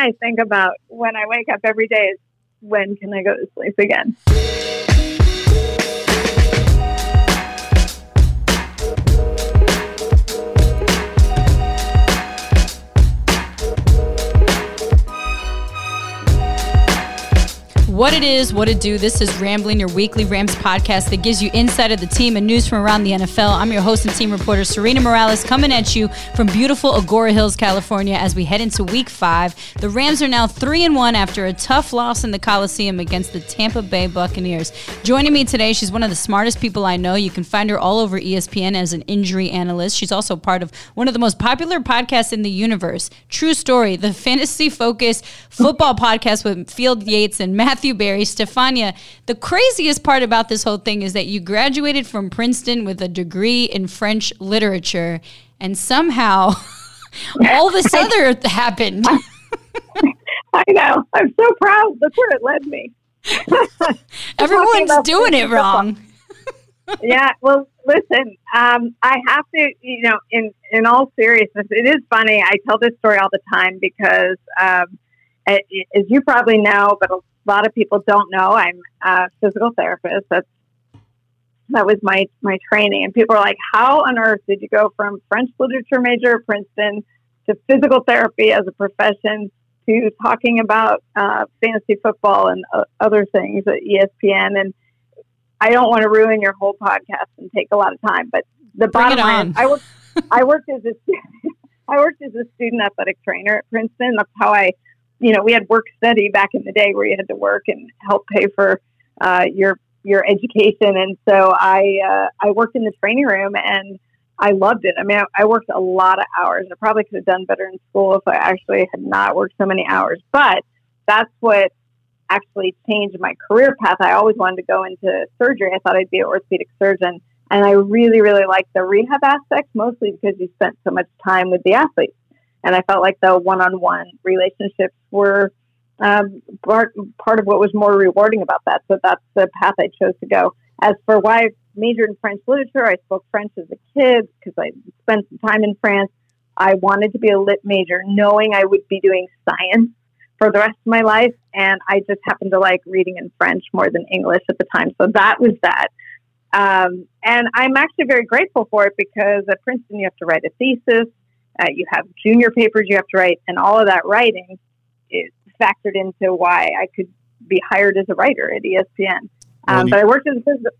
I think about when I wake up every day is when can I go to sleep again? What it is, what it do. This is Rambling, your weekly Rams podcast that gives you insight of the team and news from around the NFL. I'm your host and team reporter, Sarina Morales, coming at you from beautiful Agoura Hills, California, as we head into week five. The Rams are now three and one after a tough loss in the Coliseum against the Tampa Bay Buccaneers. Joining me today, she's one of the smartest people I know. You can find her all over ESPN as an injury analyst. She's also part of one of the most popular podcasts in the universe. True story, the fantasy focused football podcast with Field Yates and Matthew Matthew Berry, Stephania. The craziest part about this whole thing is that you graduated from Princeton with a degree in French literature, and somehow all this other happened. I know. I'm so proud. That's where it led me. Everyone's doing it wrong. yeah. Well, listen. Um, I have to. You know, in in all seriousness, it is funny. I tell this story all the time because, um, as you probably know, but a lot of people don't know I'm a physical therapist. That's that was my my training, and people are like, "How on earth did you go from French literature major at Princeton to physical therapy as a profession to talking about uh, fantasy football and uh, other things at ESPN?" And I don't want to ruin your whole podcast and take a lot of time, but the bottom line, I worked I worked as a I worked as a student athletic trainer at Princeton. That's how I you know, we had work study back in the day where you had to work and help pay for uh, your your education. And so I uh, I worked in the training room and I loved it. I mean, I, I worked a lot of hours. I probably could have done better in school if I actually had not worked so many hours. But that's what actually changed my career path. I always wanted to go into surgery. I thought I'd be an orthopedic surgeon. And I really, really liked the rehab aspect, mostly because you spent so much time with the athletes. And I felt like the one-on-one relationships were um, part part of what was more rewarding about that. So that's the path I chose to go. As for why I majored in French literature, I spoke French as a kid because I spent some time in France. I wanted to be a lit major, knowing I would be doing science for the rest of my life. And I just happened to like reading in French more than English at the time. So that was that. Um, and I'm actually very grateful for it because at Princeton, you have to write a thesis. Uh, you have junior papers you have to write, and all of that writing is factored into why I could be hired as a writer at ESPN. Um, you, but I worked as a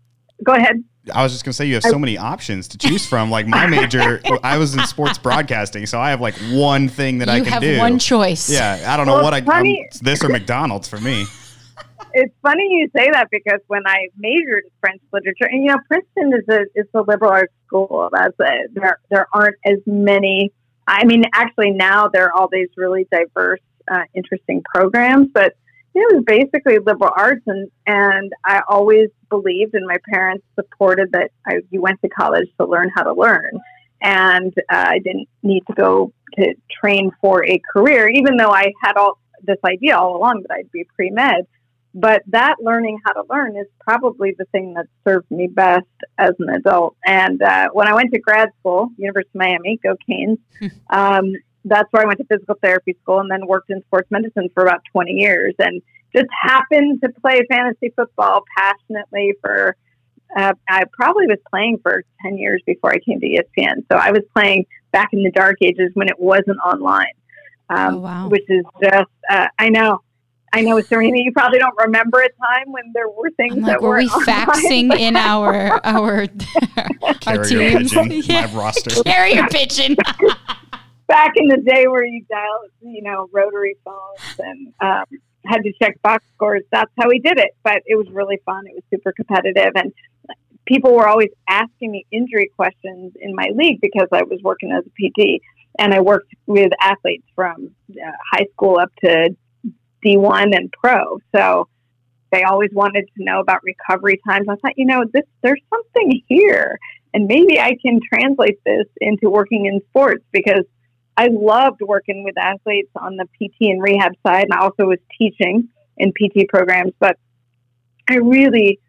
Go ahead. I was just gonna say you have so many options to choose from. Like my major, I was in sports broadcasting, so I have like one thing that you I can have do. One choice. Yeah, I don't know what I. Funny. I'm, this or McDonald's for me. It's funny you say that because when I majored in French literature, and you know, Princeton is a is a liberal arts school. That's a, there there aren't as many I mean, actually, now there are all these really diverse, uh, interesting programs, but it was basically liberal arts, and and I always believed, and my parents supported that I, you went to college to learn how to learn, and uh, I didn't need to go to train for a career, even though I had all this idea all along that I'd be pre med. But that learning how to learn is probably the thing that served me best as an adult. And uh, when I went to grad school, University of Miami, go Canes, um, that's where I went to physical therapy school and then worked in sports medicine for about 20 years and just happened to play fantasy football passionately for, uh, I probably was playing for 10 years before I came to ESPN. So I was playing back in the dark ages when it wasn't online. Um, oh, wow. Which is just, uh, I know, I know, Sarina, you probably don't remember a time when there were things like, that were, were we faxing in our our our teams? Pigeon, yeah. my roster. Carrier pigeon. Back in the day where you dial, you know, rotary phones and um, had to check box scores. That's how we did it. But it was really fun. It was super competitive, and people were always asking me injury questions in my league because I was working as a PT and I worked with athletes from uh, high school up to D1 and pro. So they always wanted to know about recovery times. I thought, you know, this there's something here, and maybe I can translate this into working in sports because I loved working with athletes on the PT and rehab side, and I also was teaching in PT programs. But I really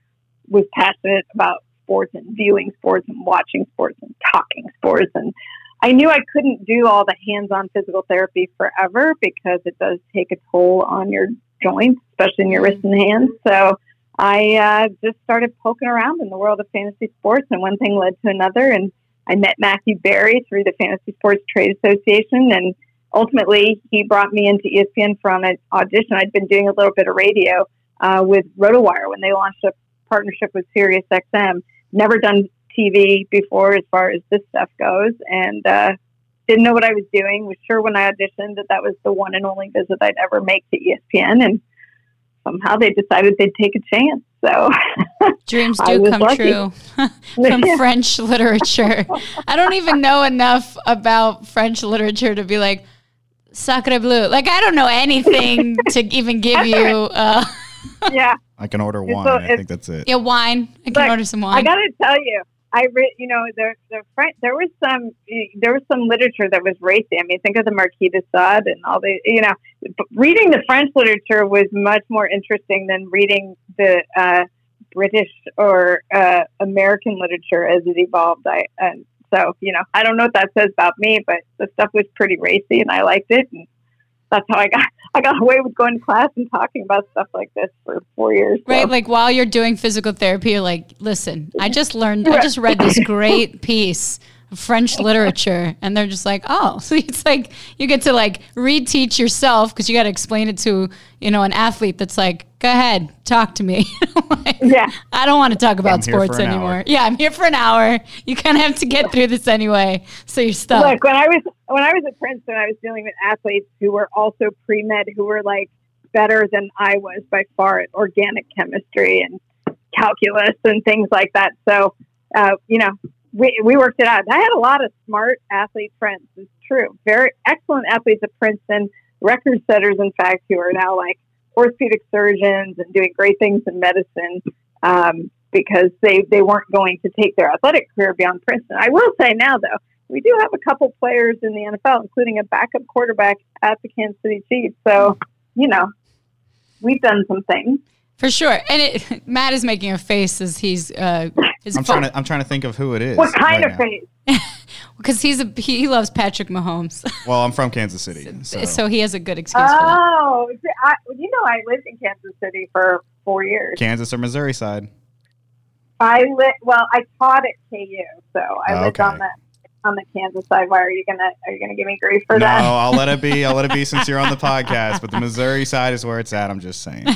was passionate about sports and viewing sports and watching sports and talking sports and I knew I couldn't do all the hands-on physical therapy forever because it does take a toll on your joints, especially in your wrists and hands. So I uh, just started poking around in the world of fantasy sports, and one thing led to another. And I met Matthew Berry through the Fantasy Sports Trade Association, and ultimately he brought me into ESPN from an audition. I'd been doing a little bit of radio uh, with RotoWire when they launched a partnership with SiriusXM. Never done TV before as far as this stuff goes, and uh, didn't know what I was doing. Was sure when I auditioned that that was the one and only visit I'd ever make to ESPN, and somehow they decided they'd take a chance. So dreams do come lucky. true from. French literature. I don't even know enough about French literature to be like sacre bleu. Like I don't know anything to even give you. Uh, yeah, I can order wine. So I think that's it. Yeah, wine. I can look, order some wine. I got to tell you, I read, you know, the the French, there was some there was some literature that was racy. I mean, think of the Marquis de Sade and all the, you know, reading the French literature was much more interesting than reading the uh, British or uh, American literature as it evolved. I and so you know, I don't know what that says about me, but the stuff was pretty racy, and I liked it. And that's how I got I got away with going to class and talking about stuff like this for four years. Right, like while you're doing physical therapy, you're like, listen, I just learned, I just read this great piece French literature, and they're just like, oh, so it's like you get to like reteach yourself because you got to explain it to you know an athlete that's like, go ahead, talk to me. like, yeah, I don't want to talk about sports anymore. Hour. Yeah, I'm here for an hour. You kind of have to get through this anyway, so you're stuck. Look, when I was when I was at Princeton, I was dealing with athletes who were also pre med, who were like better than I was by far at organic chemistry and calculus and things like that. So, uh, you know, we, we worked it out. I had a lot of smart athlete friends. It's true. Very excellent athletes at Princeton, record setters, in fact, who are now like orthopedic surgeons and doing great things in medicine um, because they, they weren't going to take their athletic career beyond Princeton. I will say now, though, we do have a couple players in the NFL, including a backup quarterback at the Kansas City Chiefs. So, you know, we've done some things. For sure. And it, Matt is making a face as he's. Uh, his I'm trying to. I'm trying to think of who it is. What kind right of now. face? Because he's a he, he, loves Patrick Mahomes. well, I'm from Kansas City, so, so he has a good excuse. Oh, I, you know, I lived in Kansas City for four years. Kansas or Missouri side? I lit. Well, I taught at KU, so I oh, lived on the on the Kansas side. Why are you gonna are you gonna give me grief for no, that? No, I'll let it be. I'll let it be since you're on the podcast. But the Missouri side is where it's at. I'm just saying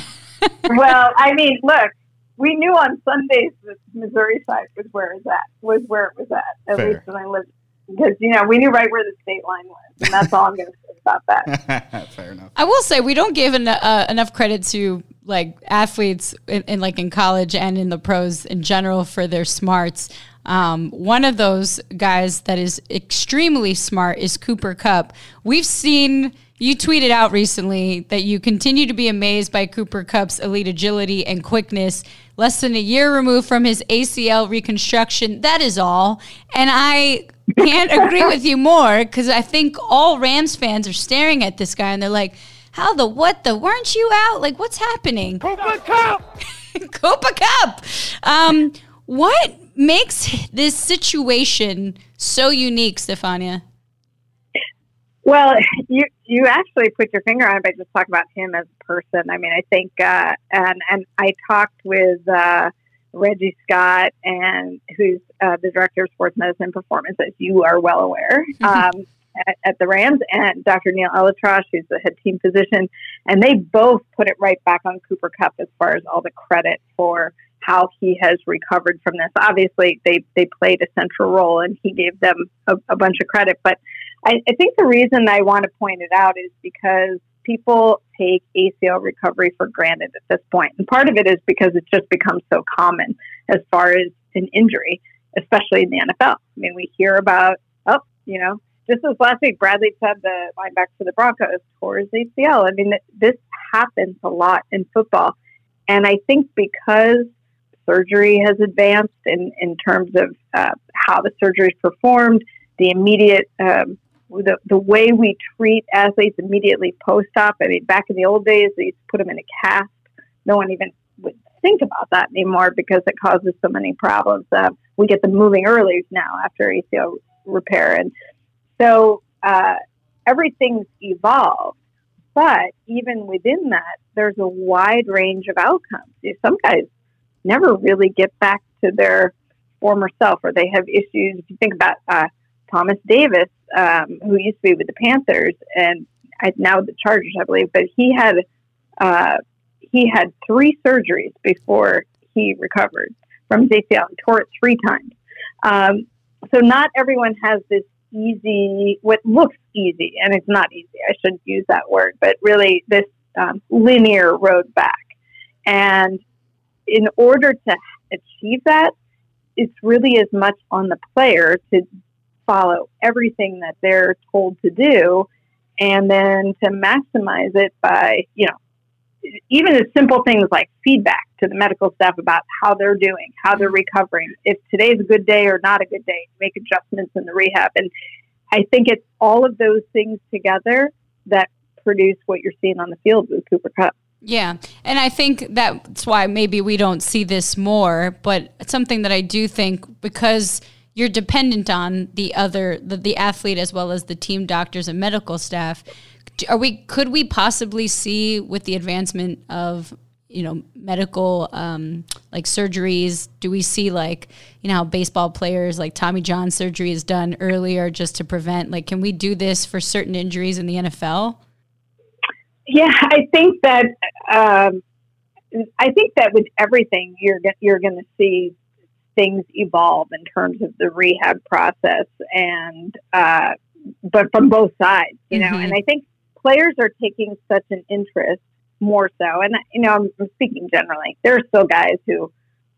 well, I mean, look, we knew on Sundays that Missouri side was where it was at. Was where it was at. At Fair. least when I lived, because you know we knew right where the state line was, and that's all I'm going to say about that. Fair enough. I will say we don't give en- uh, enough credit to like athletes in, in, like in college and in the pros in general for their smarts. Um, one of those guys that is extremely smart is Cooper Kupp. We've seen you tweeted out recently that you continue to be amazed by Cooper Kupp's elite agility and quickness. Less than a year removed from his ACL reconstruction. That is all. And I can't agree with you more because I think all Rams fans are staring at this guy and they're like, how the what the weren't you out? Like what's happening? Cooper Kupp! Cooper Kupp! Um, what makes this situation so unique, Stephania? Well, you you actually put your finger on it by just talking about him as a person. I mean, I think, uh, and and I talked with uh, Reggie Scott, and who's uh, the director of sports medicine performance, as you are well aware, mm-hmm. um, at, at, the Rams, and Dr. Neil ElAttrache, who's the head team physician, and they both put it right back on Cooper Kupp as far as all the credit for how he has recovered from this. Obviously, they they played a central role, and he gave them a, a bunch of credit, but I, I think the reason I want to point it out is because people take ACL recovery for granted at this point. And part of it is because it's just become so common as far as an injury, especially in the NFL. I mean, we hear about, oh, you know, just this last week, Bradley Chubb, the linebacker for the Broncos, tore his ACL. I mean, this happens a lot in football. And I think because surgery has advanced in, in terms of uh, how the surgery is performed, the immediate um, the, the way we treat athletes immediately post op. I mean, back in the old days, they used to put them in a cast. No one even would think about that anymore because it causes so many problems. Uh, we get them moving early now after ACL repair. And So uh, everything's evolved, but even within that, there's a wide range of outcomes. Some guys never really get back to their former self, or they have issues. If you think about uh, Thomas Davis, um, who used to be with the Panthers and now the Chargers, I believe, but he had uh, he had three surgeries before he recovered from his ACL. He tore it three times. Um, so not everyone has this easy, what looks easy, and it's not easy. I shouldn't use that word, but really this um, linear road back. And in order to achieve that, it's really as much on the player to follow everything that they're told to do and then to maximize it by, you know, even as simple things like feedback to the medical staff about how they're doing, how they're mm-hmm. recovering, if today's a good day or not a good day, make adjustments in the rehab. And I think it's all of those things together that produce what you're seeing on the field with Cooper Kupp. Yeah. And I think that's why maybe we don't see this more, but it's something that I do think because you're dependent on the other the, the athlete as well as the team doctors and medical staff. Are we could we possibly see with the advancement of you know medical um, like surgeries do we see like you know how baseball players like tommy john surgery is done earlier just to prevent like can we do this for certain injuries in the nfl yeah i think that um, i think that with everything you're you're going to see things evolve in terms of the rehab process and uh, but from both sides you know mm-hmm. and i think players are taking such an interest more so. And, you know, I'm, I'm speaking generally. There are still guys who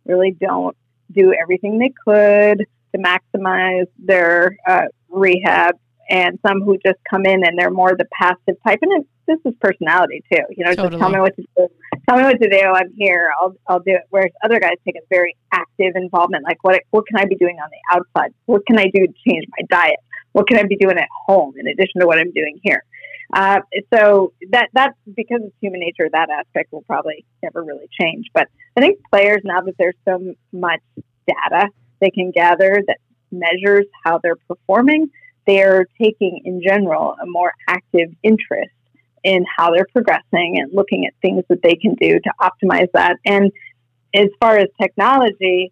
really don't do everything they could to maximize their uh, rehab, and some who just come in and they're more the passive type. And this is personality too. You know, totally. just tell me what to do. Tell me what to do. I'm here. I'll I'll do it. Whereas other guys take a very active involvement. Like what what can I be doing on the outside? What can I do to change my diet? What can I be doing at home in addition to what I'm doing here? Uh, so that that's because it's human nature. That aspect will probably never really change. But I think players now that there's so much data they can gather that measures how they're performing, they're taking in general a more active interest in how they're progressing and looking at things that they can do to optimize that. And as far as technology,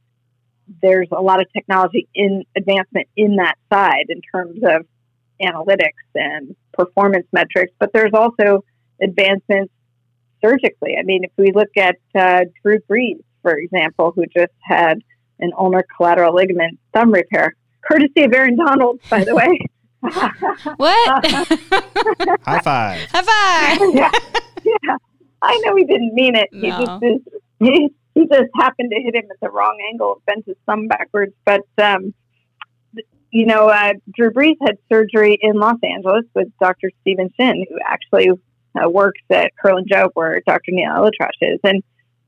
there's a lot of technology in advancement in that side in terms of analytics and performance metrics, but there's also advancements surgically. I mean, if we look at uh, Drew Brees, for example, who just had an ulnar collateral ligament thumb repair, courtesy of Aaron Donald, by the way. What? High five. High five. yeah. yeah. I know he didn't mean it. No. He just is, he, he just happened to hit him at the wrong angle, and bent his thumb backwards. But um, you know, uh, Drew Brees had surgery in Los Angeles with Dr. Steven Shin, who actually uh, works at Kerlan-Jobe, where Dr. Neil ElAttrache is. And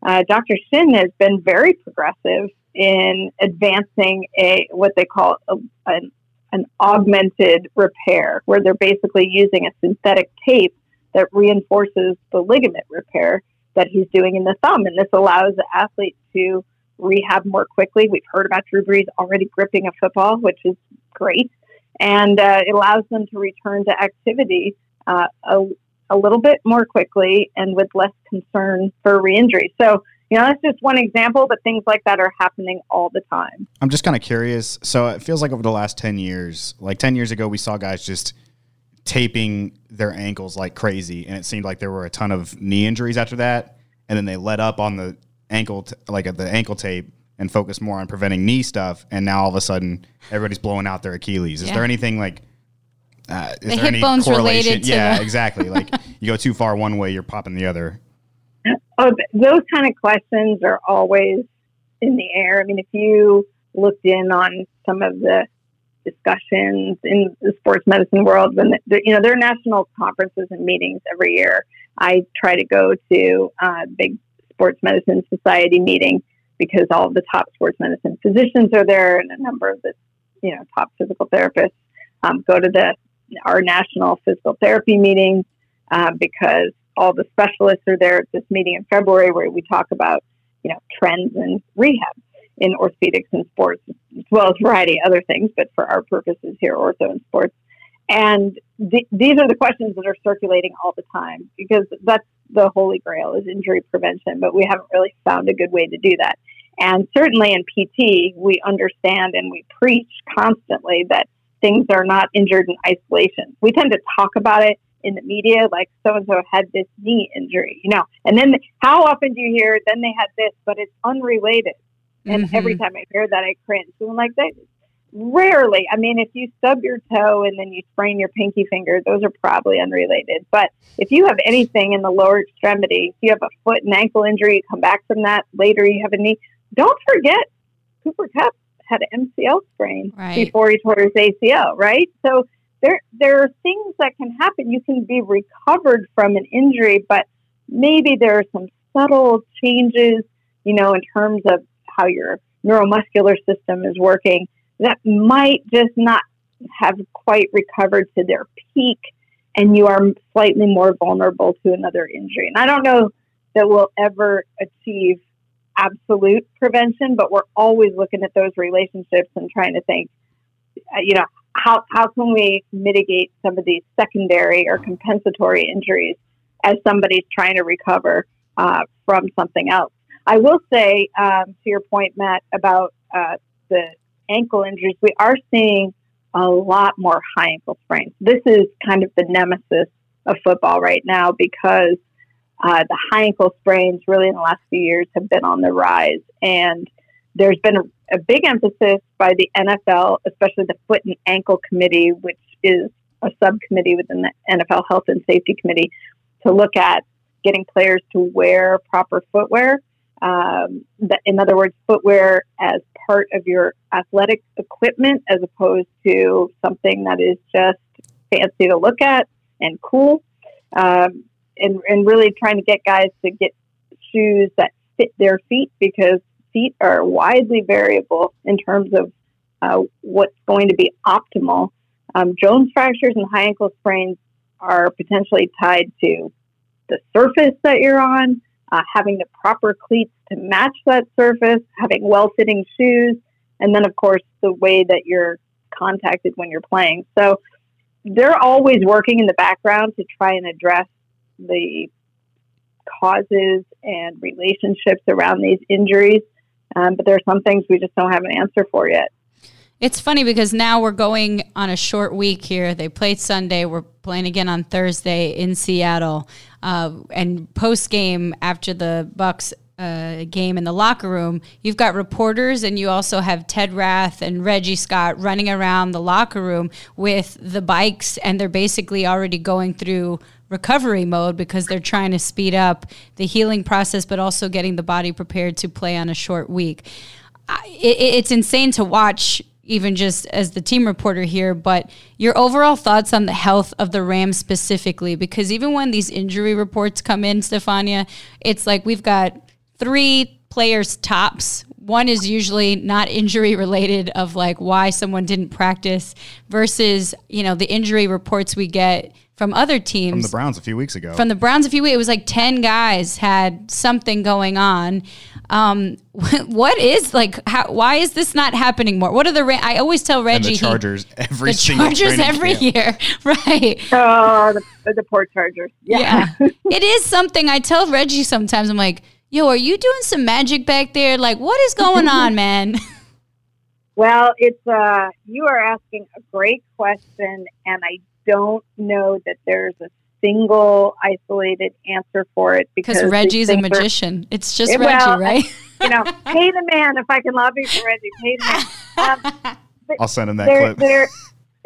uh, Dr. Shin has been very progressive in advancing a what they call a, an, an augmented repair, where they're basically using a synthetic tape that reinforces the ligament repair that he's doing in the thumb. And this allows the athlete to rehab more quickly. We've heard about Drew Brees already gripping a football, which is great. And uh, it allows them to return to activity uh, a, a little bit more quickly and with less concern for re-injury. So, you know, that's just one example, but things like that are happening all the time. I'm just kind of curious. So it feels like over the last 10 years, like 10 years ago, we saw guys just taping their ankles like crazy. And it seemed like there were a ton of knee injuries after that. And then they let up on the ankle, t- like the ankle tape and focus more on preventing knee stuff. And now all of a sudden, everybody's blowing out their Achilles. Is yeah. there anything like? Uh, is the there any bones correlation? yeah, the- exactly. Like you go too far one way, you're popping the other. Oh, those kind of questions are always in the air. I mean, if you looked in on some of the discussions in the sports medicine world, when the, you know there are national conferences and meetings every year. I try to go to uh, big sports medicine society meeting because all of the top sports medicine physicians are there and a number of the you know top physical therapists um, go to the our national physical therapy meeting uh, because all the specialists are there at this meeting in February where we talk about you know trends in rehab in orthopedics and sports as well as a variety of other things but for our purposes here ortho and sports and th- these are the questions that are circulating all the time because that's the holy grail is injury prevention, but we haven't really found a good way to do that. And certainly in PT, we understand and we preach constantly that things are not injured in isolation. We tend to talk about it in the media, like so and so had this knee injury, you know, and then how often do you hear, then they had this, but it's unrelated. And mm-hmm. every time I hear that, I cringe. And I'm like, that, rarely. I mean, if you stub your toe and then you sprain your pinky finger, those are probably unrelated. But if you have anything in the lower extremity, if you have a foot and ankle injury, you come back from that, later you have a knee, don't forget Cooper Kupp had an MCL sprain right. before he tore his ACL, right? So there there are things that can happen. You can be recovered from an injury, but maybe there are some subtle changes, you know, in terms of how your neuromuscular system is working that might just not have quite recovered to their peak and you are slightly more vulnerable to another injury. And I don't know that we'll ever achieve absolute prevention, but we're always looking at those relationships and trying to think, uh, you know, how, how can we mitigate some of these secondary or compensatory injuries as somebody's trying to recover uh, from something else? I will say, um, to your point, Matt, about uh, the ankle injuries, we are seeing a lot more high ankle sprains. This is kind of the nemesis of football right now because uh, the high ankle sprains really in the last few years have been on the rise. And there's been a, a big emphasis by the NFL, especially the Foot and Ankle Committee, which is a subcommittee within the NFL Health and Safety Committee, to look at getting players to wear proper footwear. Um, that, in other words, footwear as part of your athletic equipment as opposed to something that is just fancy to look at and cool. Um, and, and really trying to get guys to get shoes that fit their feet because feet are widely variable in terms of uh, what's going to be optimal. Um, Jones fractures and high ankle sprains are potentially tied to the surface that you're on, uh, having the proper cleats to match that surface, having well fitting shoes, and then, of course, the way that you're contacted when you're playing. So they're always working in the background to try and address the causes and relationships around these injuries. Um, but there are some things we just don't have an answer for yet. It's funny because now we're going on a short week here. They played Sunday. We're playing again on Thursday in Seattle. Uh, and post game after the Bucks uh, game in the locker room, you've got reporters and you also have Ted Rath and Reggie Scott running around the locker room with the bikes, and they're basically already going through recovery mode because they're trying to speed up the healing process, but also getting the body prepared to play on a short week. It, it's insane to watch even just as the team reporter here, but your overall thoughts on the health of the Rams specifically, because even when these injury reports come in, Stephania, it's like we've got three players tops. One is usually not injury related of like why someone didn't practice versus, you know, the injury reports we get from other teams. From the Browns a few weeks ago. From the Browns a few weeks, it was like 10 guys had something going on. Um, what is like, how, why is this not happening more? What are the, I always tell Reggie. And the Chargers he, every the Chargers every camp. year. Right. Oh, the, the poor Chargers. Yeah. yeah. it is something I tell Reggie sometimes. I'm like, yo, are you doing some magic back there? Like, what is going on, man? Well, it's uh, you are asking a great question, and I don't know that there's a single isolated answer for it because Reggie's a magician. Are, it's just Reggie, well, right? you know, pay the man if I can lobby for Reggie. Pay the man. Um, I'll send him that they're, clip. They're,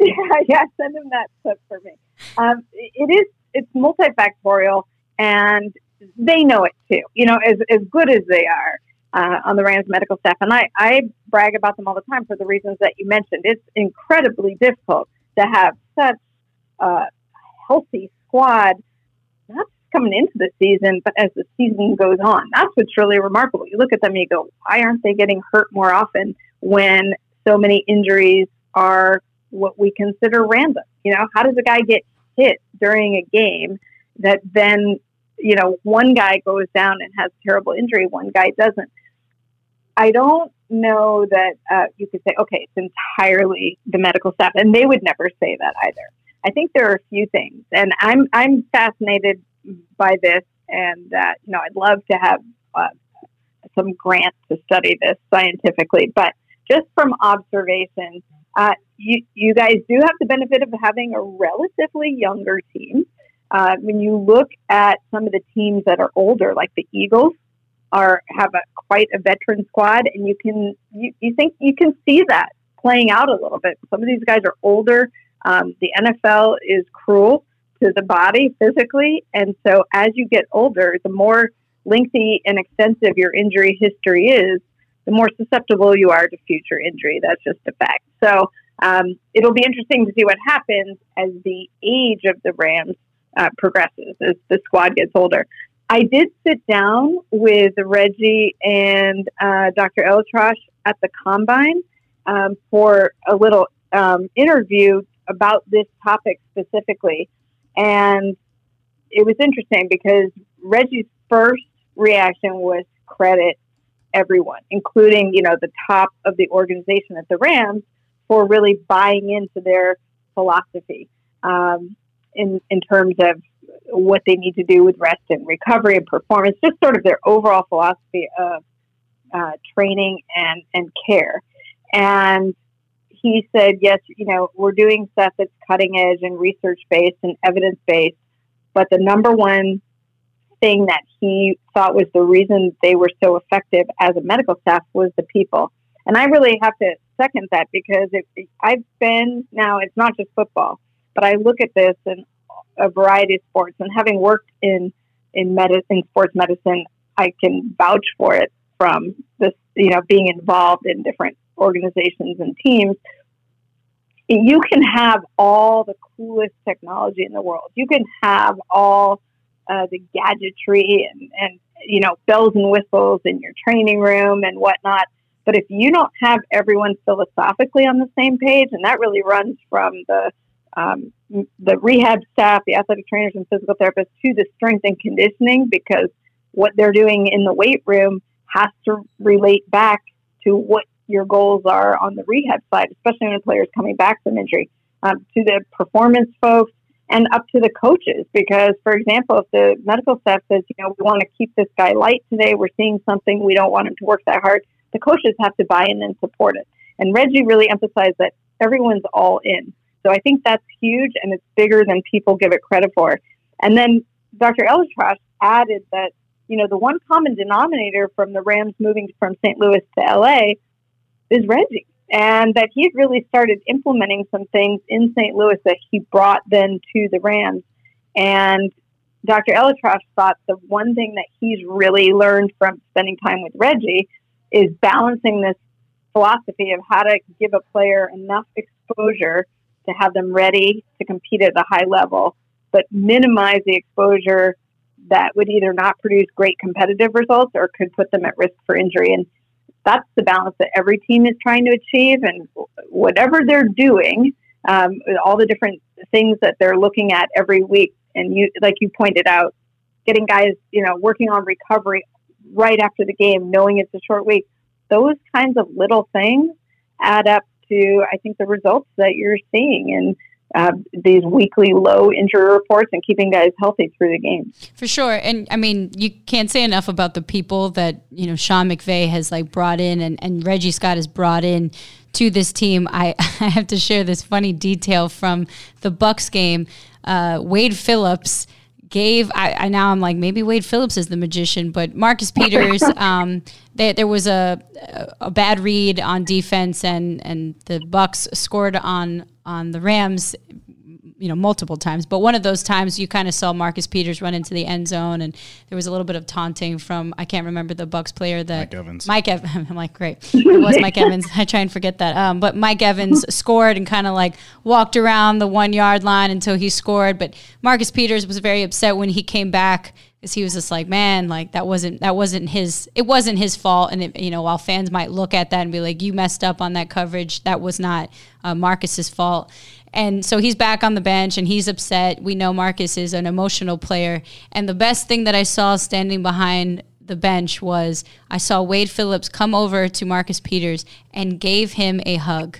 yeah, yeah, send him that clip for me. Um, it is it's multifactorial, and they know it too. You know, as as good as they are. Uh, on the Rams medical staff. And I, I brag about them all the time for the reasons that you mentioned. It's incredibly difficult to have such a healthy squad, not just coming into the season, but as the season goes on. That's what's really remarkable. You look at them and you go, why aren't they getting hurt more often when so many injuries are what we consider random? You know, how does a guy get hit during a game that then, you know, one guy goes down and has a terrible injury, one guy doesn't? I don't know that uh, you could say, okay, it's entirely the medical staff, and they would never say that either. I think there are a few things, and I'm I'm fascinated by this, and uh, you know I'd love to have uh, some grants to study this scientifically, but just from observation, uh, you you guys do have the benefit of having a relatively younger team. Uh, when you look at some of the teams that are older, like the Eagles, are have a quite a veteran squad, and you can you, you think you can see that playing out a little bit. Some of these guys are older. Um, the NFL is cruel to the body physically, and so as you get older, the more lengthy and extensive your injury history is, the more susceptible you are to future injury. That's just a fact. So um, it'll be interesting to see what happens as the age of the Rams uh, progresses, as the squad gets older. I did sit down with Reggie and uh, Dr. ElAttrache at the combine um, for a little um, interview about this topic specifically. And it was interesting because Reggie's first reaction was credit everyone, including, you know, the top of the organization at the Rams for really buying into their philosophy um, in, in terms of what they need to do with rest and recovery and performance, just sort of their overall philosophy of uh, training and, and care. And he said, yes, you know, we're doing stuff that's cutting edge and research based and evidence based, but the number one thing that he thought was the reason they were so effective as a medical staff was the people. And I really have to second that because it, I've been now, it's not just football, but I look at this in a variety of sports. And having worked in, in medicine, sports medicine, I can vouch for it from this, you know, being involved in different organizations and teams. You can have all the coolest technology in the world. You can have all uh, the gadgetry and, and, you know, bells and whistles in your training room and whatnot. But if you don't have everyone philosophically on the same page, and that really runs from the um, the rehab staff, the athletic trainers and physical therapists to the strength and conditioning, because what they're doing in the weight room has to relate back to what your goals are on the rehab side, especially when a player is coming back from injury. Um, to the performance folks, and up to the coaches. Because, for example, if the medical staff says, you know, we want to keep this guy light today, we're seeing something, we don't want him to work that hard, the coaches have to buy in and support it. And Reggie really emphasized that everyone's all in. So I think that's huge and it's bigger than people give it credit for. And then Dr. ElAttrache added that, you know, the one common denominator from the Rams moving from St. Louis to LA is Reggie and that he had really started implementing some things in St. Louis that he brought then to the Rams. And Dr. ElAttrache thought the one thing that he's really learned from spending time with Reggie is balancing this philosophy of how to give a player enough exposure to have them ready to compete at a high level, but minimize the exposure that would either not produce great competitive results or could put them at risk for injury. And that's the balance that every team is trying to achieve. And whatever they're doing, um, all the different things that they're looking at every week, and you, like you pointed out, getting guys, you know, working on recovery right after the game, knowing it's a short week, those kinds of little things add up to, I think, the results that you're seeing. And uh, these weekly low injury reports and keeping guys healthy through the game. For sure. And I mean, you can't say enough about the people that, you know, Sean McVay has like brought in and, and Reggie Scott has brought in to this team. I, I have to share this funny detail from the Bucks game. Uh, Wade Phillips gave I, I, now I'm like maybe Wade Phillips is the magician, but Marcus Peters, um, they, there was a a bad read on defense and and the Bucks scored on on the Rams you know multiple times. But one of those times you kind of saw Marcus Peters run into the end zone and there was a little bit of taunting from I can't remember the Bucks player that Mike Evans. Mike Evans I'm like great. It was Mike Evans. I try and forget that. Um, but Mike Evans scored and kind of like walked around the one yard line until he scored. But Marcus Peters was very upset when he came back because he was just like man like that wasn't that wasn't his it wasn't his fault. And it, you know while fans might look at that and be like you messed up on that coverage. That was not uh, Marcus's fault and so he's back on the bench and he's upset. We know Marcus is an emotional player. And the best thing that I saw standing behind the bench was I saw Wade Phillips come over to Marcus Peters and gave him a hug.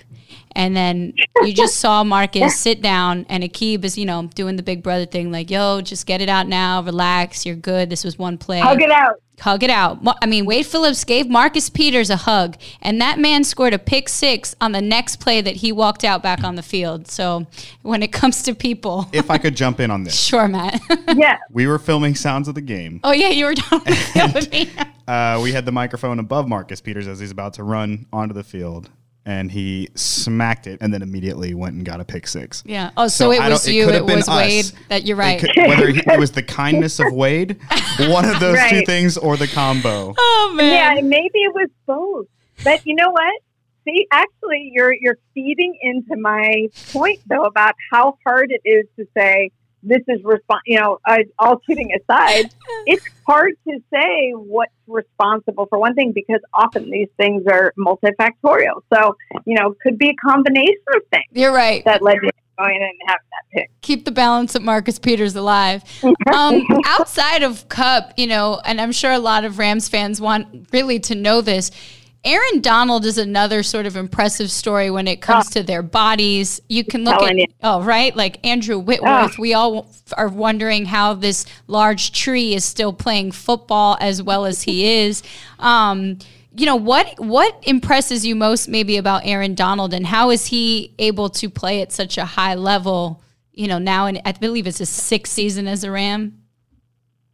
And then you just saw Marcus sit down, and Aqib is, you know, doing the big brother thing, like, yo, just get it out now, relax, you're good. This was one play. Hug it out. Hug it out. I mean, Wade Phillips gave Marcus Peters a hug, and that man scored a pick six on the next play that he walked out back on the field. So when it comes to people, if I could jump in on this, sure, Matt. yeah, we were filming sounds of the game. Oh yeah, you were down with me. uh, we had the microphone above Marcus Peters as he's about to run onto the field and he smacked it and then immediately went and got a pick six. Yeah. Oh, so, so it was you, it, it was us. Wade. That you're right. It could, whether he, it was the kindness of Wade, one of those right. two things, or the combo. Oh man. Yeah, maybe it was both. But you know what? See, actually, you're you're feeding into my point though about how hard it is to say this is respon- you know, uh, all kidding aside, it's hard to say what's responsible for one thing because often these things are multifactorial. So, you know, could be a combination of things. You're right. That led to going in and having that pick. Keep the balance of Marcus Peters alive. um, outside of Kupp you know, and I'm sure a lot of Rams fans want really to know this Aaron Donald is another sort of impressive story when it comes oh. to their bodies. You can look at, you. oh, right? Like Andrew Whitworth. Oh. We all are wondering how this large tree is still playing football as well as he is. Um, you know what what impresses you most maybe about Aaron Donald and how is he able to play at such a high level you know now and I believe it's his sixth season as a Ram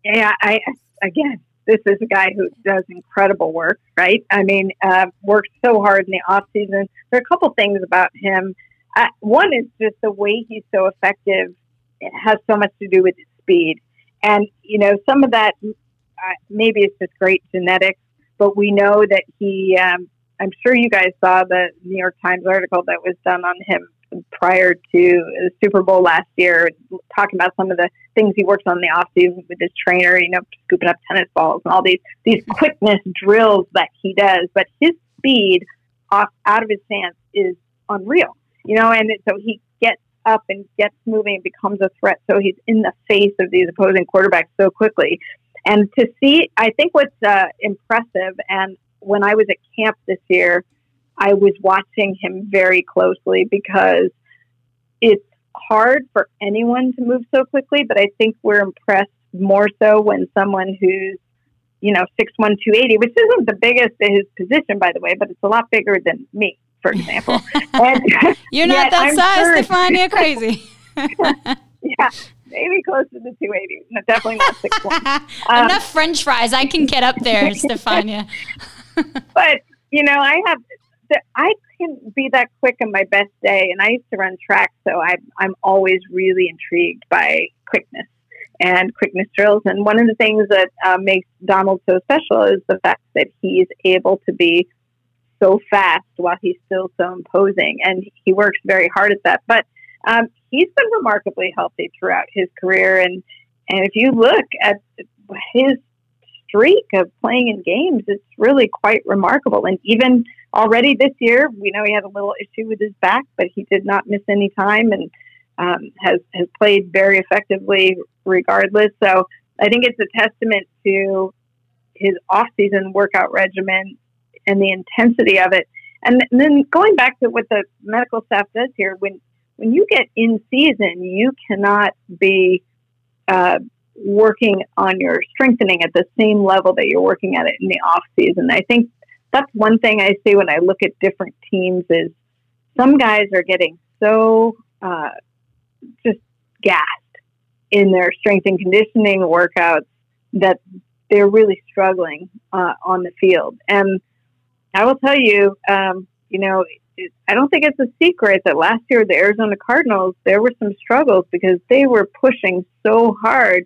yeah I again this is a guy who does incredible work, right? I mean, uh, works so hard in the off season. There are a couple things about him. Uh, one is just the way he's so effective. It has so much to do with his speed, and you know, some of that uh, maybe it's just great genetics, but we know that he. Um, I'm sure you guys saw the New York Times article that was done on him prior to the Super Bowl last year, talking about some of the things he works on in the off season with his trainer, you know, scooping up tennis balls and all these these quickness drills that he does. But his speed off out of his stance is unreal, you know, and so he gets up and gets moving and becomes a threat. So he's in the face of these opposing quarterbacks so quickly. And to see, I think what's uh, impressive, and when I was at camp this year, I was watching him very closely because it's hard for anyone to move so quickly, but I think we're impressed more so when someone who's, you know, 6'1, 280, which isn't the biggest of his position, by the way, but it's a lot bigger than me, for example. and You're not that I'm size, sure, Stephania. Crazy. yeah, maybe close to the 280. No, definitely not 6'1. Um, Enough french fries. I can get up there, Stephania. but, you know, I have I can be that quick on my best day, and I used to run track, so I'm I'm always really intrigued by quickness and quickness drills. And one of the things that uh, makes Donald so special is the fact that he's able to be so fast while he's still so imposing, and he works very hard at that. But um, he's been remarkably healthy throughout his career, and and if you look at his streak of playing in games, it's really quite remarkable. And even already this year, we know he had a little issue with his back, but he did not miss any time and um, has has played very effectively regardless. So I think it's a testament to his off-season workout regimen and the intensity of it. And, then going back to what the medical staff does here, when when you get in season, you cannot be uh, working on your strengthening at the same level that you're working at it in the off season. I think that's one thing I see when I look at different teams is some guys are getting so uh, just gassed in their strength and conditioning workouts that they're really struggling uh, on the field. And I will tell you, um, you know, I don't think it's a secret that last year the Arizona Cardinals there were some struggles because they were pushing so hard.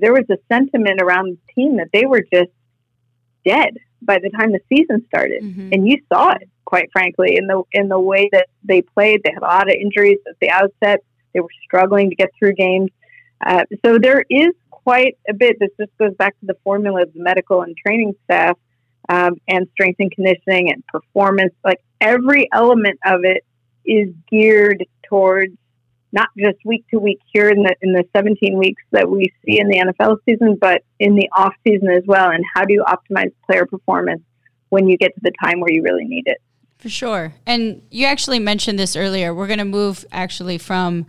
There was a sentiment around the team that they were just dead by the time the season started, mm-hmm. and you saw it quite frankly in the in the way that they played. They had a lot of injuries at the outset. They were struggling to get through games. Uh, so there is quite a bit. This just goes back to the formula of the medical and training staff um, and strength and conditioning and performance. Like every element of it is geared towards not just week to week here in the in the 17 weeks that we see in the NFL season, but in the off season as well. And how do you optimize player performance when you get to the time where you really need it? For sure. And you actually mentioned this earlier. We're going to move actually from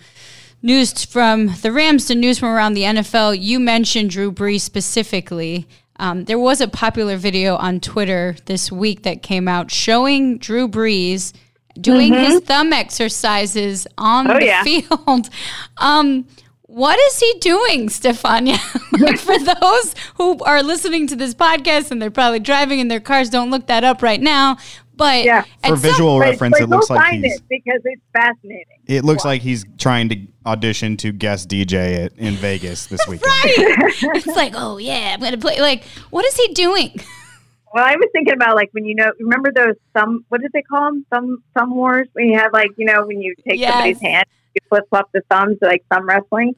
news from the Rams to news from around the NFL. You mentioned Drew Brees specifically. Um, there was a popular video on Twitter this week that came out showing Drew Brees doing mm-hmm. his thumb exercises on oh, the yeah. field. Um, what is he doing, Stephania? like for those who are listening to this podcast and they're probably driving in their cars, don't look that up right now. But yeah. for visual some, reference, but, but it looks like he's it because it's fascinating. It looks like he's trying to audition to guest DJ at, in Vegas this weekend. right. it's like, oh yeah, I'm gonna play. Like, what is he doing? Well, I was thinking about like when you know, remember those thumb? What did they call them? Thumb thumb wars. When you have like you know when you take yes. somebody's hand, you flip flop the thumbs, like thumb wrestling.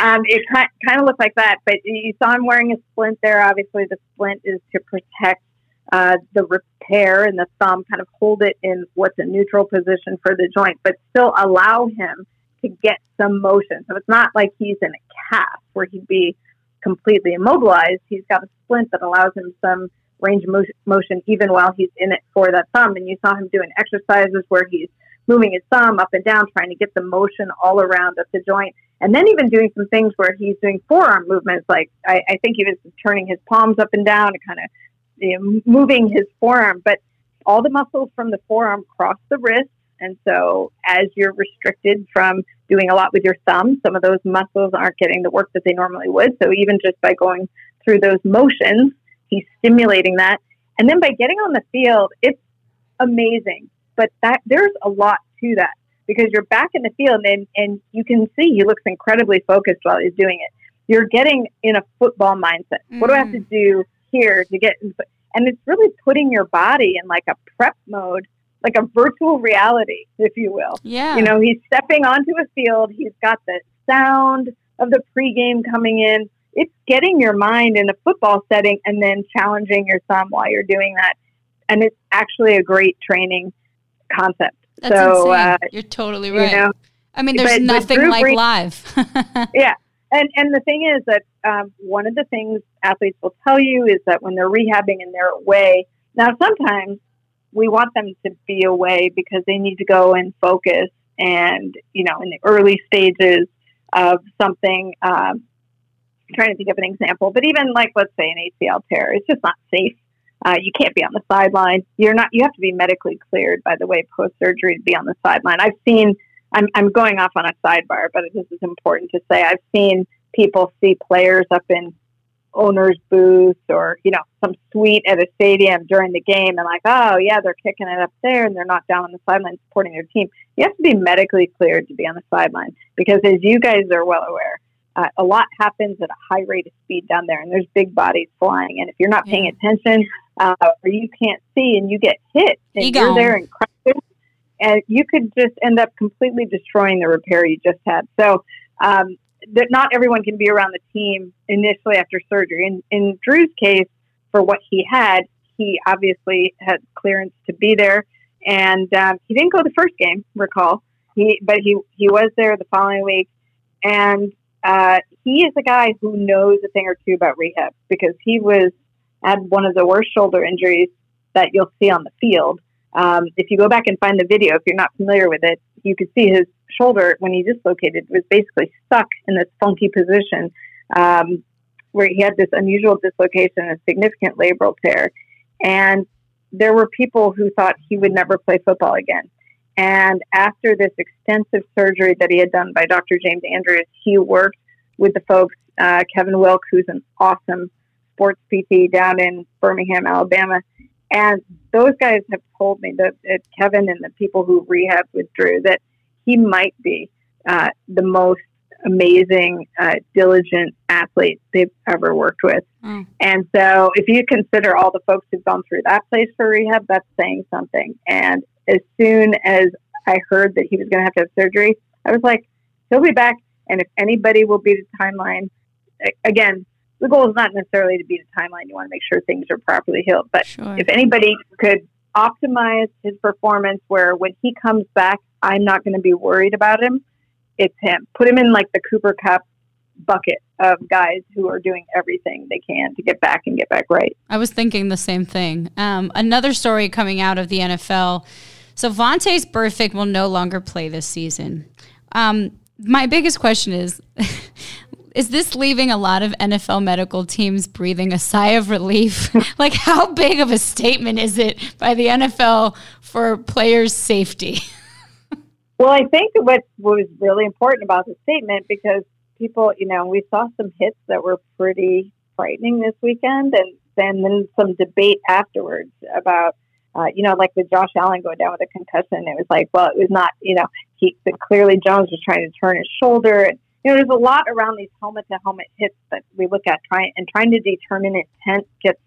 Um, it kind kind of looked like that, but you saw him wearing a splint there. Obviously, the splint is to protect uh, the repair and the thumb, kind of hold it in what's a neutral position for the joint, but still allow him to get some motion. So it's not like he's in a cast where he'd be completely immobilized. He's got a splint that allows him some range of motion even while he's in it for that thumb. And you saw him doing exercises where he's moving his thumb up and down, trying to get the motion all around at the joint. And then even doing some things where he's doing forearm movements, like I, I think he was turning his palms up and down and kind of you know, moving his forearm. But all the muscles from the forearm cross the wrist. And so, as you're restricted from doing a lot with your thumb, some of those muscles aren't getting the work that they normally would. So, even just by going through those motions, he's stimulating that. And then by getting on the field, it's amazing. But that there's a lot to that because you're back in the field and, and you can see he looks incredibly focused while he's doing it. You're getting in a football mindset. Mm. What do I have to mm. do here to get? And it's really putting your body in like a prep mode, like a virtual reality, if you will. Yeah. You know, he's stepping onto a field. He's got the sound of the pregame coming in it's getting your mind in a football setting and then challenging your thumb while you're doing that. And it's actually a great training concept. That's so uh, you're totally right. You know, I mean, there's nothing like Brees, live. yeah. And, and the thing is that um, one of the things athletes will tell you is that when they're rehabbing and they're away, now sometimes we want them to be away because they need to go and focus and, you know, in the early stages of something, um, trying to think of an example, but even like let's say an ACL tear, it's just not safe. Uh, you can't be on the sideline. You're not. You have to be medically cleared, by the way, post surgery to be on the sideline. I've seen. I'm I'm going off on a sidebar, but this is important to say. I've seen people see players up in owner's booth or you know some suite at a stadium during the game and like oh yeah they're kicking it up there and they're not down on the sideline supporting their team you have to be medically cleared to be on the sideline because as you guys are well aware uh, a lot happens at a high rate of speed down there, and there's big bodies flying. And if you're not paying attention, uh, or you can't see, and you get hit, and you are there and crashes, and you could just end up completely destroying the repair you just had. So, um, that not everyone can be around the team initially after surgery. In, in Drew's case, for what he had, he obviously had clearance to be there, and um, he didn't go the first game. Recall, he but he he was there the following week, and uh, he is a guy who knows a thing or two about rehab because he was had one of the worst shoulder injuries that you'll see on the field. Um, if you go back and find the video, if you're not familiar with it, you can see his shoulder when he dislocated was basically stuck in this funky position um, where he had this unusual dislocation, a significant labral tear, and there were people who thought he would never play football again. And after this extensive surgery that he had done by Dr. James Andrews, he worked with the folks, uh, Kevin Wilk, who's an awesome sports PT down in Birmingham, Alabama. And those guys have told me that, that Kevin and the people who rehab with Drew that he might be uh, the most amazing, uh, diligent athlete they've ever worked with. Mm. And so, if you consider all the folks who've gone through that place for rehab, that's saying something. And as soon as I heard that he was going to have to have surgery, I was like, he'll be back. And if anybody will beat the timeline, again, the goal is not necessarily to beat a timeline. You want to make sure things are properly healed. But sure. if anybody could optimize his performance where when he comes back, I'm not going to be worried about him, it's him. Put him in like the Cooper Kupp bucket of guys who are doing everything they can to get back and get back right. I was thinking the same thing. Um, another story coming out of the NFL So Vontaze Burfict will no longer play this season. Um, my biggest question is is this leaving a lot of NFL medical teams breathing a sigh of relief? like, how big of a statement is it by the NFL for players' safety? well, I think what was really important about the statement because people, you know, we saw some hits that were pretty frightening this weekend, and then, then some debate afterwards about. Uh, you know, like with Josh Allen going down with a concussion, it was like, well, it was not, you know, he clearly Jones was trying to turn his shoulder, and you know, there's a lot around these helmet to helmet hits that we look at trying and trying to determine intent gets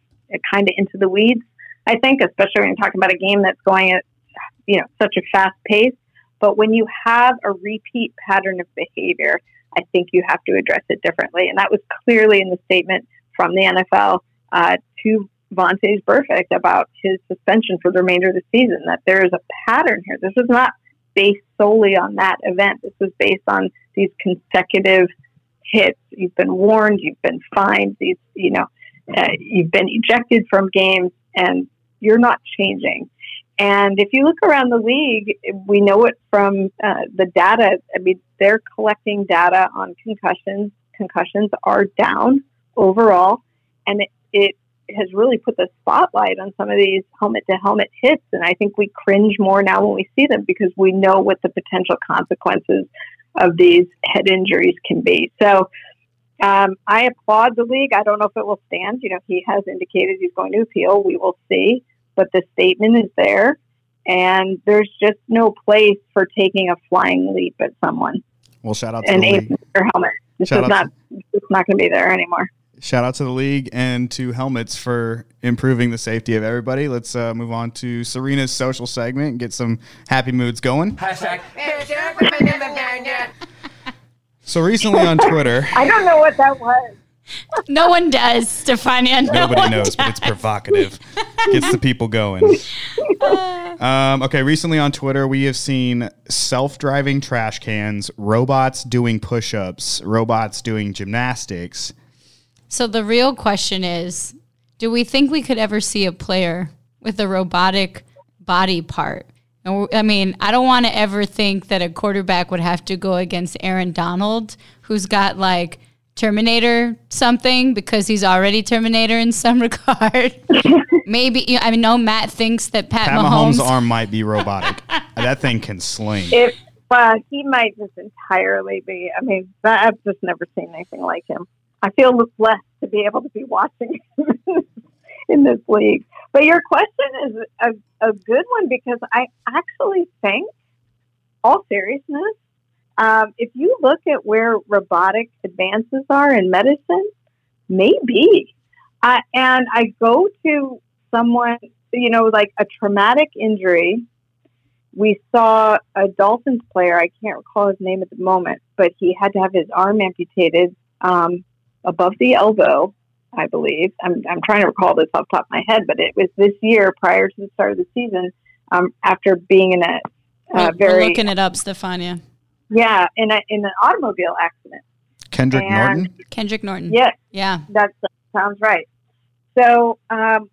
kind of into the weeds. I think, especially when you're talking about a game that's going at you know such a fast pace. But when you have a repeat pattern of behavior, I think you have to address it differently, and that was clearly in the statement from the NFL uh, to Vontaze Burfict about his suspension for the remainder of the season. That there is a pattern here. This is not based solely on that event. This was based on these consecutive hits. You've been warned, you've been fined, these, you know, uh, you've been ejected from games, and you're not changing. And if you look around the league, we know it from uh, the data. I mean, they're collecting data on concussions. Concussions are down overall, and it, it has really put the spotlight on some of these helmet to helmet hits. And I think we cringe more now when we see them because we know what the potential consequences of these head injuries can be. So um, I applaud the league. I don't know if it will stand. You know, he has indicated he's going to appeal. We will see. But the statement is there. And there's just no place for taking a flying leap at someone. Well, shout out to and the league. helmet. This shout is not. It's not going to be there anymore shout out to the league and to helmets for improving the safety of everybody. Let's uh, move on to Sarina's social segment and get some happy moods going. Hashtag. so recently on Twitter, I don't know what that was. No one does, Stephania. No Nobody knows, does. but it's provocative. Gets the people going. Um, okay, recently on Twitter, we have seen self driving trash cans, robots doing push ups, robots doing gymnastics, so the real question is do we think we could ever see a player with a robotic body part? And I mean, I don't want to ever think that a quarterback would have to go against Aaron Donald, who's got like Terminator something because he's already Terminator in some regard. Maybe I mean, no. Matt thinks that Pat, Pat Mahomes', Mahomes' arm might be robotic. that thing can sling. If uh, he might just entirely be. I mean, I've just never seen anything like him. I feel blessed to be able to be watching in this league. But your question is a, a good one because I actually think, all seriousness, um, if you look at where robotic advances are in medicine, maybe. Uh, and I go to someone, you know, like a traumatic injury. We saw a Dolphins player, I can't recall his name at the moment, but he had to have his arm amputated um, above the elbow, I believe. I'm, I'm trying to recall this off the top of my head, but it was this year prior to the start of the season um, after being in a uh, we're, very. Looking it up, Stephania. Yeah, in, a, in an automobile accident. Kendrick and, Norton? Kendrick Norton. Yes. Yeah. That sounds right. So um,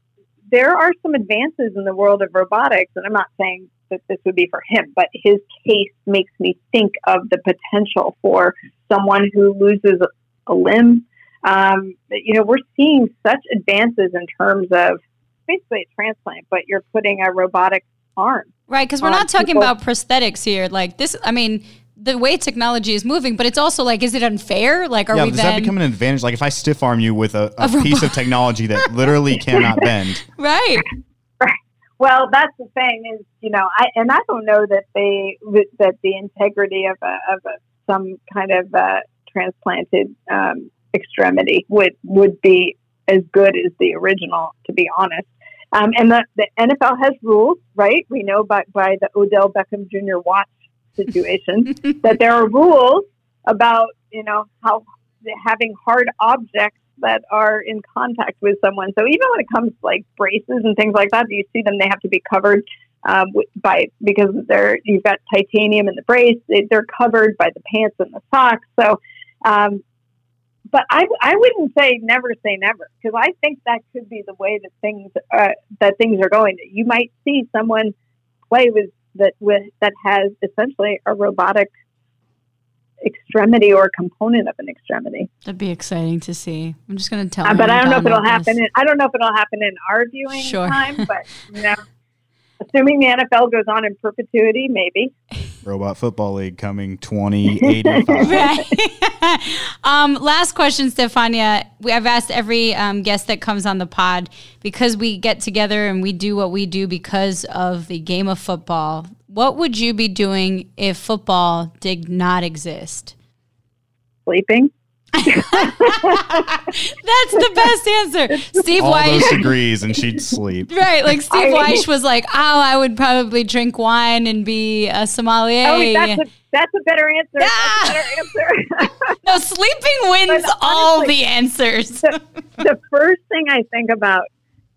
there are some advances in the world of robotics, and I'm not saying that this would be for him, but his case makes me think of the potential for someone who loses a limb um, you know, we're seeing such advances in terms of basically a transplant, but you're putting a robotic arm. Right, because we're not talking people. about prosthetics here. Like this, I mean, the way technology is moving, but it's also like, is it unfair? Like, are yeah, we does then... that become an advantage? Like, if I stiff arm you with a, a, a piece of technology that literally cannot bend, right? Right. Well, that's the thing is, you know, I and I don't know that they that the integrity of a, of a, some kind of uh, transplanted um, extremity would would be as good as the original, to be honest. Um, and the, the NFL has rules, right? We know by, by the Odell Beckham Jr. watch situation that there are rules about, you know, how having hard objects that are in contact with someone. So even when it comes to like braces and things like that, you see them, they have to be covered um, by because they're you've got titanium in the brace. They, are covered by the pants and the socks. So um, but I, I wouldn't say never say never because I think that could be the way that things uh, that things are going. You might see someone play with that with that has essentially a robotic extremity or component of an extremity. That'd be exciting to see. I'm just going to tell. Uh, but I don't know if it'll happen. In, I don't know if it'll happen in our viewing Sure. time. But you know, assuming the NFL goes on in perpetuity, maybe. Robot Football League coming 2085. Right. um, last question, Stephania. We, I've asked every um, guest that comes on the pod because we get together and we do what we do because of the game of football. What would you be doing if football did not exist? Sleeping. That's the best answer. Steve All Weiss. those degrees and she'd sleep. Right, like Steve I- Weiss was like, "Oh, I would probably drink wine and be a sommelier." Oh, that's a, that's a better answer. Ah! That's a better answer. no, sleeping wins But all the answers. the, the first thing I think about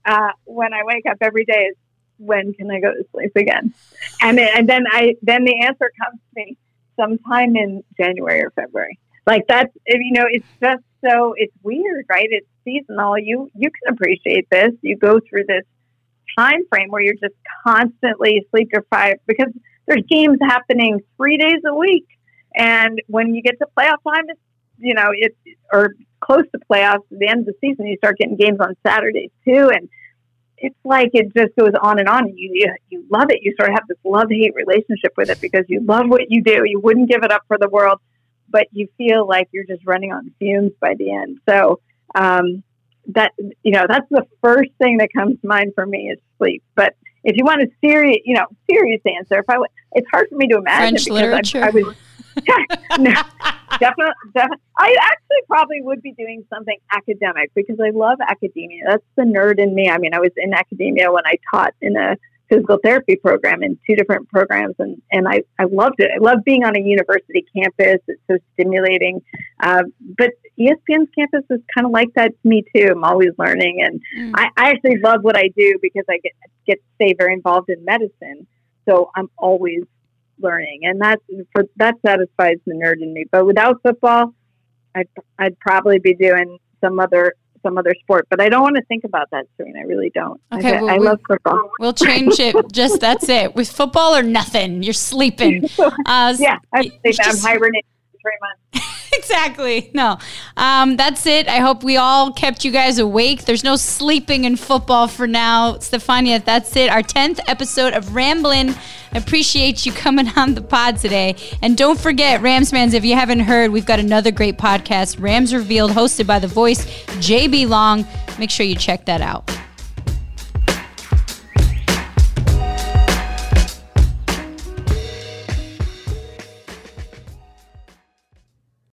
uh, when I wake up every day is when can I go to sleep again? And then, and then I then the answer comes to me sometime in January or February. Like that's you know it's just so it's weird, right? It's seasonal. You you can appreciate this. You go through this time frame where you're just constantly sleep deprived because there's games happening three days a week, and when you get to playoff time, it's you know it's or close to playoffs at the end of the season, you start getting games on Saturdays too, and it's like it just goes on and on. You you, you love it. You sort of have this love hate relationship with it because you love what you do. You wouldn't give it up for the world, but you feel like you're just running on fumes by the end. So um, that you know that's the first thing that comes to mind for me is sleep. But if you want a serious, you know, serious answer, if I w- it's hard for me to imagine French literature. I, I was no, definitely, definitely. I actually probably would be doing something academic because I love academia. That's the nerd in me. I mean, I was in academia when I taught in a physical therapy program in two different programs, and and I I loved it. I love being on a university campus. It's so stimulating. Uh, but ESPN's campus is kind of like that to me too. I'm always learning, and Mm. I, I actually love what I do because I get get to stay very involved in medicine. So I'm always learning, and that's for that satisfies the nerd in me. But without football, I'd I'd probably be doing some other some other sport. But I don't want to think about that, Sarina. I really don't. Okay, I, well, I love football. We'll change it. Just that's it. With football or nothing, you're sleeping. Uh, yeah, I'm, you I'm hibernating three months. exactly. No, um, that's it. I hope we all kept you guys awake. There's no sleeping in football for now, Stephania. That's it. Our tenth episode of Ramblin'. Appreciate you coming on the pod today. And don't forget, Ramsmans, if you haven't heard, we've got another great podcast, Rams Revealed, hosted by the voice JB Long. Make sure you check that out.